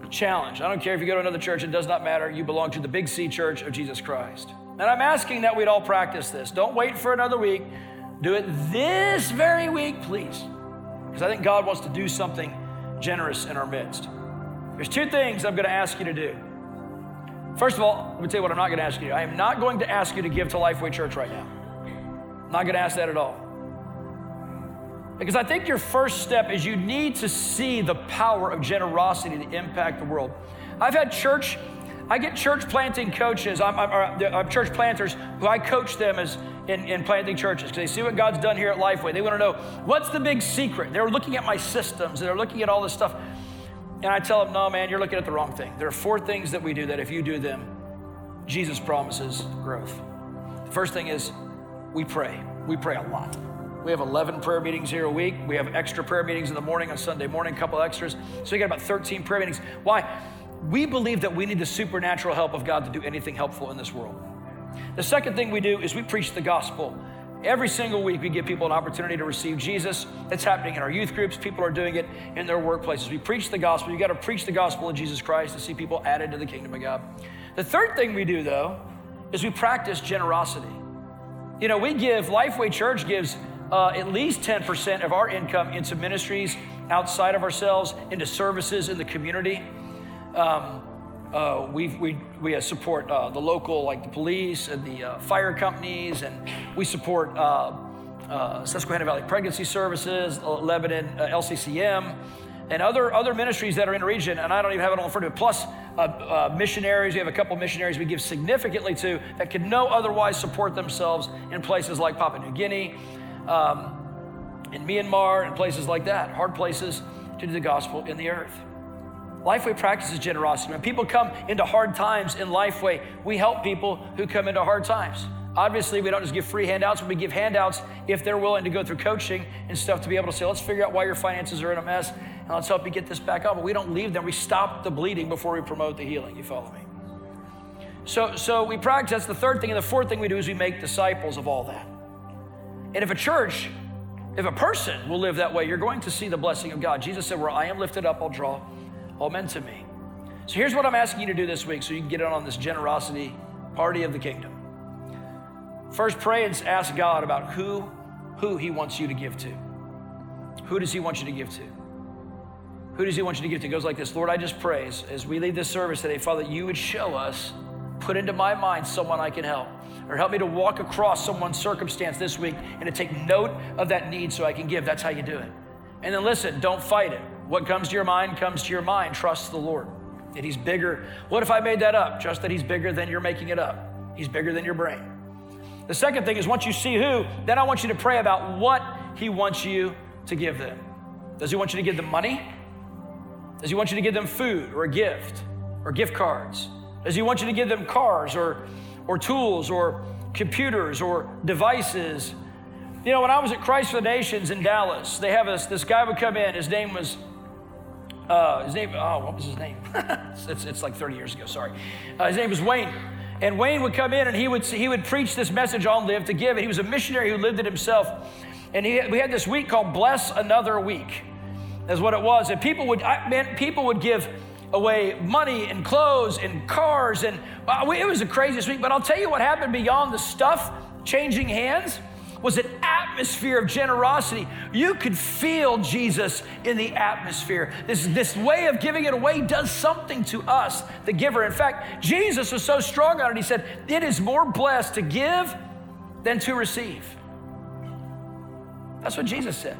challenge. I don't care if you go to another church, it does not matter. You belong to the Big C Church of Jesus Christ. And I'm asking that we'd all practice this. Don't wait for another week. Do it this very week, please. Because I think God wants to do something generous in our midst. There's two things I'm going to ask you to do. First of all, let me tell you what I'm not going to ask you. I am not going to ask you to give to Lifeway Church right now. I'm not going to ask that at all. Because I think your first step is you need to see the power of generosity to impact the world. I've had church, I get church planting coaches, I'm, I'm, I'm uh, church planters who I coach them as in, in planting churches because they see what God's done here at Lifeway. They want to know what's the big secret. They're looking at my systems, they're looking at all this stuff. And I tell them, no, man, you're looking at the wrong thing. There are four things that we do that if you do them, Jesus promises growth. The first thing is we pray. We pray a lot. We have 11 prayer meetings here a week. We have extra prayer meetings in the morning on Sunday morning, a couple extras. So we got about 13 prayer meetings. Why? We believe that we need the supernatural help of God to do anything helpful in this world. The second thing we do is we preach the gospel. Every single week, we give people an opportunity to receive Jesus. It's happening in our youth groups. People are doing it in their workplaces. We preach the gospel. You got to preach the gospel of Jesus Christ to see people added to the kingdom of God. The third thing we do, though, is we practice generosity. You know, we give, Lifeway Church gives uh, at least 10% of our income into ministries outside of ourselves, into services in the community. Um, uh, we we, we support uh, the local, like the police and the uh, fire companies, and we support uh, uh, Susquehanna Valley Pregnancy Services, uh, Lebanon LCCM, and other, other ministries that are in the region. And I don't even have it on front of me. Plus, missionaries, we have a couple missionaries we give significantly to that could no otherwise support themselves in places like Papua New Guinea, um, in Myanmar, and places like that, hard places to do the gospel in the earth. Lifeway practices generosity. When people come into hard times in Lifeway, we help people who come into hard times. Obviously, we don't just give free handouts, but we give handouts if they're willing to go through coaching and stuff to be able to say, let's figure out why your finances are in a mess and let's help you get this back up. But we don't leave them. We stop the bleeding before we promote the healing. You follow me? So, so we practice. That's the third thing. And the fourth thing we do is we make disciples of all that. And if a church, if a person will live that way, you're going to see the blessing of God. Jesus said, Where I am lifted up, I'll draw all to me. So here's what I'm asking you to do this week so you can get in on this generosity party of the kingdom. First, pray and ask God about who, who He wants you to give to. Who does He want you to give to? Who does He want you to give to? It goes like this Lord, I just pray as, as we leave this service today, Father, you would show us, put into my mind someone I can help. Or help me to walk across someone's circumstance this week and to take note of that need so I can give. That's how you do it. And then listen, don't fight it. What comes to your mind comes to your mind. Trust the Lord. That He's bigger. What if I made that up? Just that He's bigger than you're making it up. He's bigger than your brain. The second thing is once you see who, then I want you to pray about what He wants you to give them. Does He want you to give them money? Does He want you to give them food or a gift or gift cards Does he want you to give them cars or, or tools or computers or devices? You know, when I was at Christ for the Nations in Dallas, they have this, this guy would come in. His name was, uh, his name, oh, what was his name? <laughs> it's, it's like 30 years ago, sorry. Uh, his name was Wayne. And Wayne would come in and he would, he would preach this message on Live to Give. And he was a missionary who lived it himself. And he, we had this week called Bless Another Week, is what it was. And people would, I, man, people would give away money and clothes and cars. And uh, it was the craziest week. But I'll tell you what happened beyond the stuff changing hands was an atmosphere of generosity. You could feel Jesus in the atmosphere. This, this way of giving it away does something to us, the giver. In fact, Jesus was so strong on it, he said, It is more blessed to give than to receive. That's what Jesus said.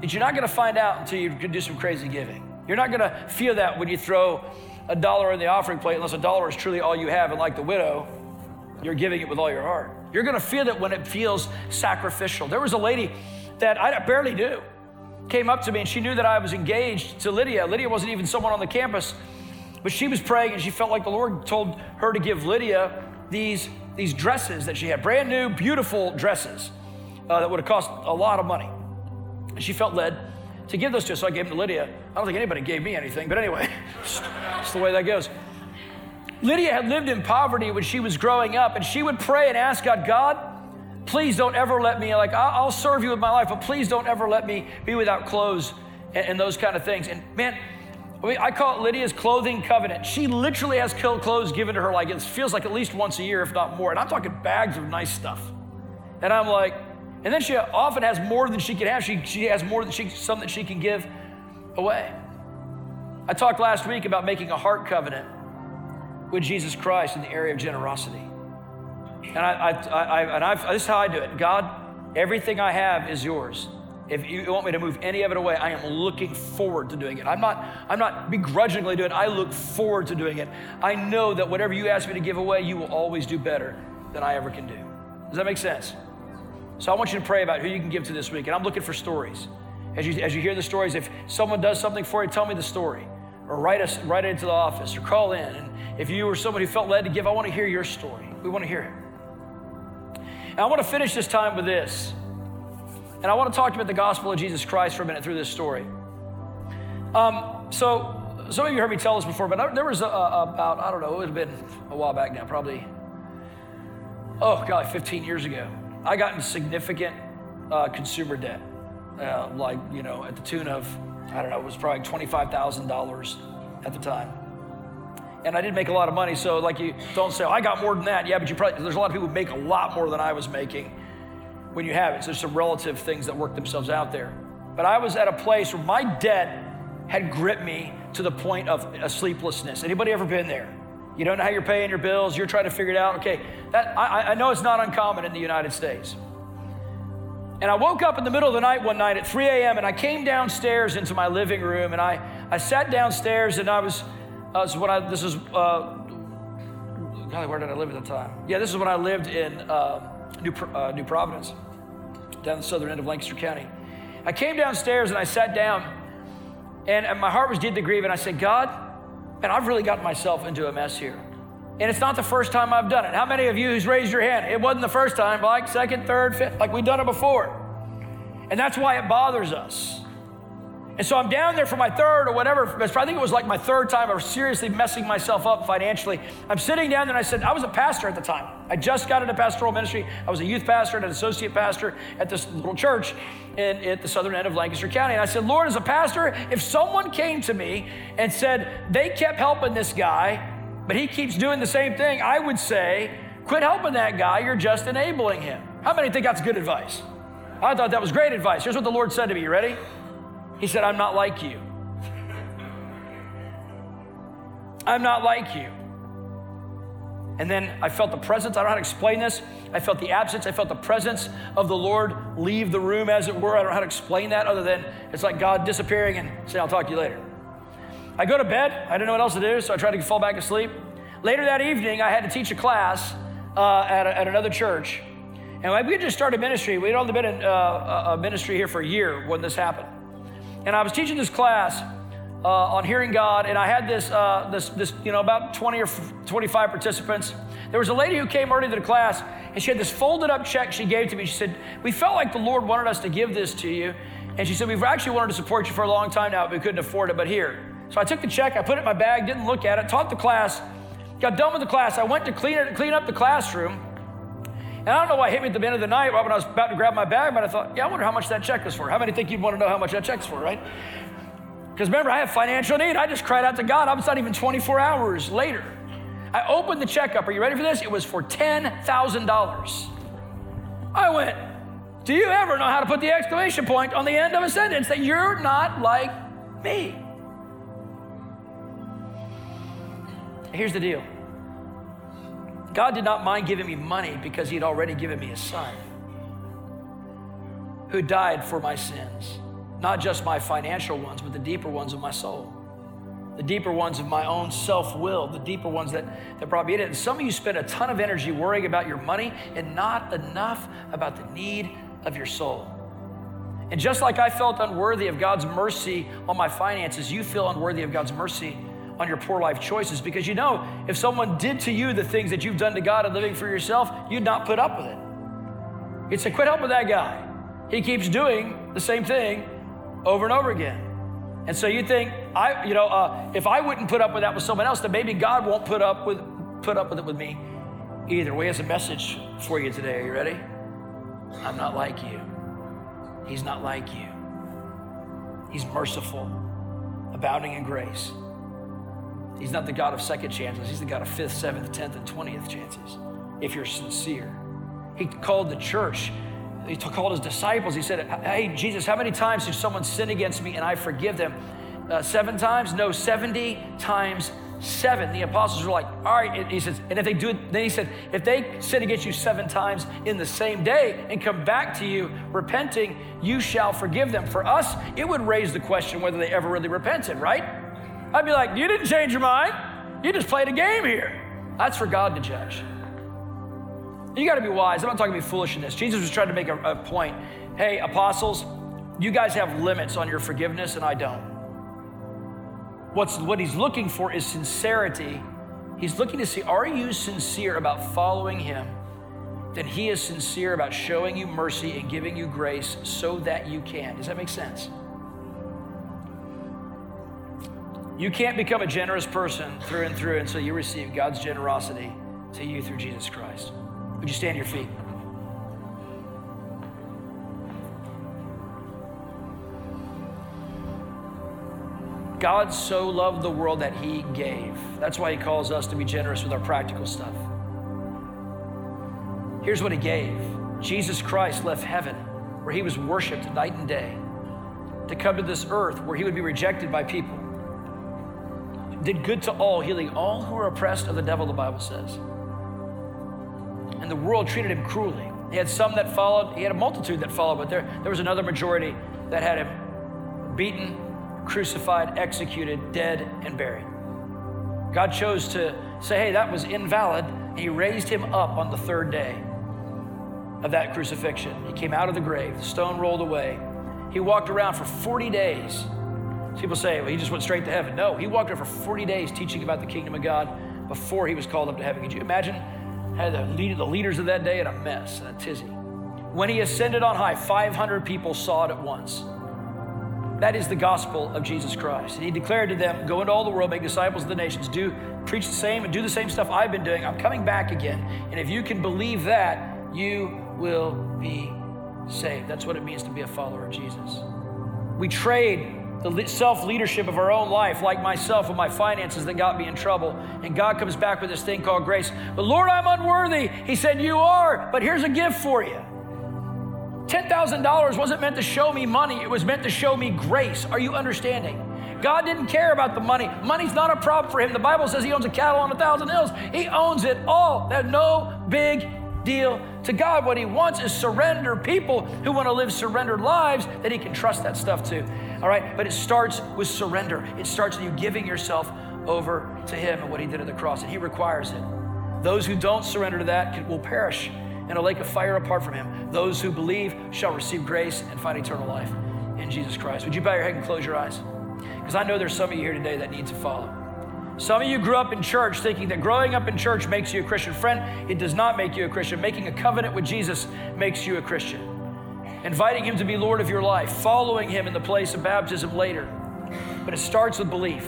But you're not to find out until you do some crazy giving. You're not to feel that when you throw a dollar in the offering plate, unless a dollar is truly all you have. And like the widow, you're giving it with all your heart. You're to feel it when it feels sacrificial. There was a lady that I barely knew came up to me and she knew that I was engaged to Lydia. Lydia wasn't even someone on the campus, but she was praying and she felt like the Lord told her to give Lydia these, these dresses that she had, brand new, beautiful dresses uh, that would have cost a lot of money. And she felt led to give those to us, so I gave them to Lydia. I don't think anybody gave me anything, but anyway, <laughs> it's the way that goes. Lydia had lived in poverty when she was growing up, and she would pray and ask God, God, please don't ever let me, like, I'll serve you with my life, but please don't ever let me be without clothes and, and those kind of things. And man, I call it Lydia's clothing covenant. She literally has clothes given to her, like it feels like at least once a year, if not more. And I'm talking bags of nice stuff. And I'm like, and then she often has more than she can have. She, she has more than she, some that she can give away. I talked last week about making a heart covenant with Jesus Christ in the area of generosity. And, I, I, I, and I've, this is how I do it God, everything I have is yours. If you want me to move any of it away, I am looking forward to doing it. I'm not, I'm not begrudgingly doing it. I look forward to doing it. I know that whatever you ask me to give away, you will always do better than I ever can do. Does that make sense? So I want you to pray about who you can give to this week. And I'm looking for stories. As you, as you hear the stories, if someone does something for you, tell me the story. Or write us it into the office or call in. And if you were somebody who felt led to give, I want to hear your story. We want to hear it. And I want to finish this time with this. And I want to talk about the gospel of Jesus Christ for a minute through this story. Um, so, some of you heard me tell this before, but there was a, a, about, I don't know, it would have been a while back now, probably, oh, God, 15 years ago. I got in significant uh, consumer debt, uh, like, you know, at the tune of, I don't know, it was probably $25,000 at the time and I didn't make a lot of money. So, like, you don't say, oh, I got more than that. Yeah, but you probably, there's a lot of people who make a lot more than I was making when you have it. So, there's some relative things that work themselves out there. But I was at a place where my debt had gripped me to the point of a sleeplessness. Anybody ever been there? You don't know how you're paying your bills, you're trying to figure it out. Okay, that, I, I know it's not uncommon in the United States. And I woke up in the middle of the night one night at 3 a.m. and I came downstairs into my living room and I, I sat downstairs and I was this is when I, this is, uh, God, where did I live at the time? Yeah, this is when I lived in uh, New, uh, New Providence, down the southern end of Lancaster County. I came downstairs and I sat down, and, and my heart was deep to grieve, and I said, God, man, I've really gotten myself into a mess here. And it's not the first time I've done it. How many of you who's raised your hand? It wasn't the first time, like second, third, fifth, like we've done it before. And that's why it bothers us. And so I'm down there for my third or whatever. I think it was like my third time of seriously messing myself up financially. I'm sitting down there and I said, I was a pastor at the time. I just got into pastoral ministry. I was a youth pastor and an associate pastor at this little church in, at the southern end of Lancaster County. And I said, Lord, as a pastor, if someone came to me and said, they kept helping this guy, but he keeps doing the same thing, I would say, quit helping that guy. You're just enabling him. How many think that's good advice? I thought that was great advice. Here's what the Lord said to me. You ready? He said, I'm not like you. I'm not like you. And then I felt the presence. I don't know how to explain this. I felt the absence. I felt the presence of the Lord leave the room, as it were. I don't know how to explain that other than it's like God disappearing and saying, I'll talk to you later. I go to bed. I didn't know what else to do, so I tried to fall back asleep. Later that evening, I had to teach a class uh, at, a, at another church. And we had just started ministry. We had only been in uh, a ministry here for a year when this happened. And I was teaching this class uh, on hearing God, and I had this, uh, this, this, you know, about 20 or 25 participants. There was a lady who came early to the class, and she had this folded up check she gave to me. She said, We felt like the Lord wanted us to give this to you. And she said, We've actually wanted to support you for a long time now, but we couldn't afford it, but here. So I took the check, I put it in my bag, didn't look at it, taught the class, got done with the class. I went to clean, it, clean up the classroom. And I don't know why it hit me at the end of the night when I was about to grab my bag, but I thought, yeah, I wonder how much that check was for. How many think you'd want to know how much that check's for, right? Because remember, I have financial need. I just cried out to God. I was not even 24 hours later. I opened the check up. Are you ready for this? It was for $10,000. I went, Do you ever know how to put the exclamation point on the end of a sentence that you're not like me? Here's the deal God did not mind giving me money because He had already given me a son who died for my sins not just my financial ones, but the deeper ones of my soul, the deeper ones of my own self will, the deeper ones that, that brought me in. And some of you spend a ton of energy worrying about your money and not enough about the need of your soul. And just like I felt unworthy of God's mercy on my finances, you feel unworthy of God's mercy on your poor life choices because you know if someone did to you the things that you've done to God and living for yourself, you'd not put up with it. You'd say, quit helping that guy. He keeps doing the same thing over and over again. And so you think, I, you know, uh, if I wouldn't put up with that with someone else, then maybe God won't put up with put up with it with me either. Way has a message for you today. Are you ready? I'm not like you. He's not like you. He's merciful, abounding in grace. He's not the God of second chances. He's the God of fifth, seventh, tenth, and twentieth chances. If you're sincere, He called the church he called his disciples. He said, Hey, Jesus, how many times did someone sin against me and I forgive them? Uh, seven times? No, 70 times seven. The apostles were like, All right. And he says, And if they do it, then he said, If they sin against you seven times in the same day and come back to you repenting, you shall forgive them. For us, it would raise the question whether they ever really repented, right? I'd be like, You didn't change your mind. You just played a game here. That's for God to judge. You got to be wise. I'm not talking to be foolish in this. Jesus was trying to make a, a point. Hey, apostles, you guys have limits on your forgiveness, and I don't. What's, what he's looking for is sincerity. He's looking to see are you sincere about following him? Then he is sincere about showing you mercy and giving you grace so that you can. Does that make sense? You can't become a generous person through and through until you receive God's generosity to you through Jesus Christ. Would you stand to your feet? God so loved the world that he gave. That's why he calls us to be generous with our practical stuff. Here's what he gave Jesus Christ left heaven, where he was worshiped night and day, to come to this earth where he would be rejected by people. Did good to all, healing all who were oppressed of the devil, the Bible says and the world treated him cruelly. He had some that followed, he had a multitude that followed, but there, there was another majority that had him beaten, crucified, executed, dead, and buried. God chose to say, hey, that was invalid. He raised him up on the third day of that crucifixion. He came out of the grave, the stone rolled away. He walked around for 40 days. People say, well, he just went straight to heaven. No, he walked for 40 days teaching about the kingdom of God before he was called up to heaven. Could you imagine had the, lead, the leaders of that day in a mess, in a tizzy. When he ascended on high, 500 people saw it at once. That is the gospel of Jesus Christ. And he declared to them, Go into all the world, make disciples of the nations, do preach the same and do the same stuff I've been doing. I'm coming back again. And if you can believe that, you will be saved. That's what it means to be a follower of Jesus. We trade the self leadership of our own life, like myself and my finances that got me in trouble. And God comes back with this thing called grace. But Lord, I'm unworthy. He said, You are, but here's a gift for you. $10,000 wasn't meant to show me money, it was meant to show me grace. Are you understanding? God didn't care about the money. Money's not a problem for him. The Bible says he owns a cattle on a thousand hills. He owns it all. There's no big deal to God. What he wants is surrender people who want to live surrendered lives that he can trust that stuff to. All right? But it starts with surrender. It starts with you giving yourself over to him and what he did at the cross, and he requires it. Those who don't surrender to that will perish in a lake of fire apart from him. Those who believe shall receive grace and find eternal life in Jesus Christ. Would you bow your head and close your eyes? Because I know there's some of you here today that need to follow. Some of you grew up in church thinking that growing up in church makes you a Christian. Friend, it does not make you a Christian. Making a covenant with Jesus makes you a Christian. Inviting Him to be Lord of your life, following Him in the place of baptism later. But it starts with belief.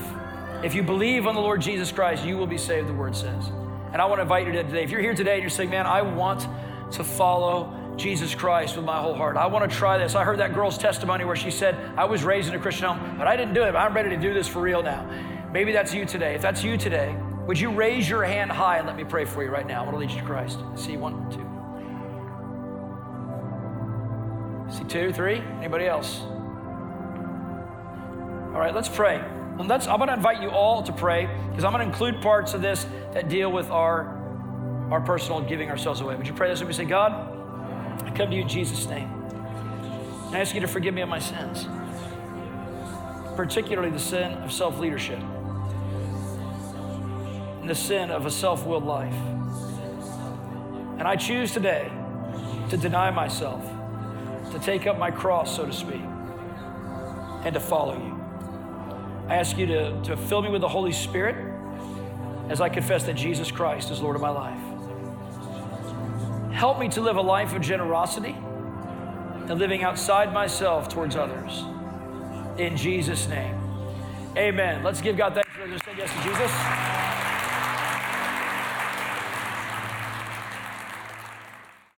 If you believe on the Lord Jesus Christ, you will be saved, the Word says. And I want to invite you to today. If you're here today and you're saying, man, I want to follow Jesus Christ with my whole heart. I want to try this. I heard that girl's testimony where she said, I was raised in a Christian home, but I didn't do it. I'm ready to do this for real now. Maybe that's you today. If that's you today, would you raise your hand high and let me pray for you right now? I want to lead you to Christ. See one, two. See two, three? Anybody else? All right, let's pray. And let's, I'm going to invite you all to pray because I'm going to include parts of this that deal with our, our personal giving ourselves away. Would you pray this with me? Say, God, I come to you in Jesus' name. I ask you to forgive me of my sins, particularly the sin of self leadership and the sin of a self willed life. And I choose today to deny myself, to take up my cross, so to speak, and to follow you. I ask you to, to fill me with the Holy Spirit as I confess that Jesus Christ is Lord of my life. Help me to live a life of generosity and living outside myself towards others. In Jesus' name. Amen. Let's give God thanks for this. Say yes to Jesus.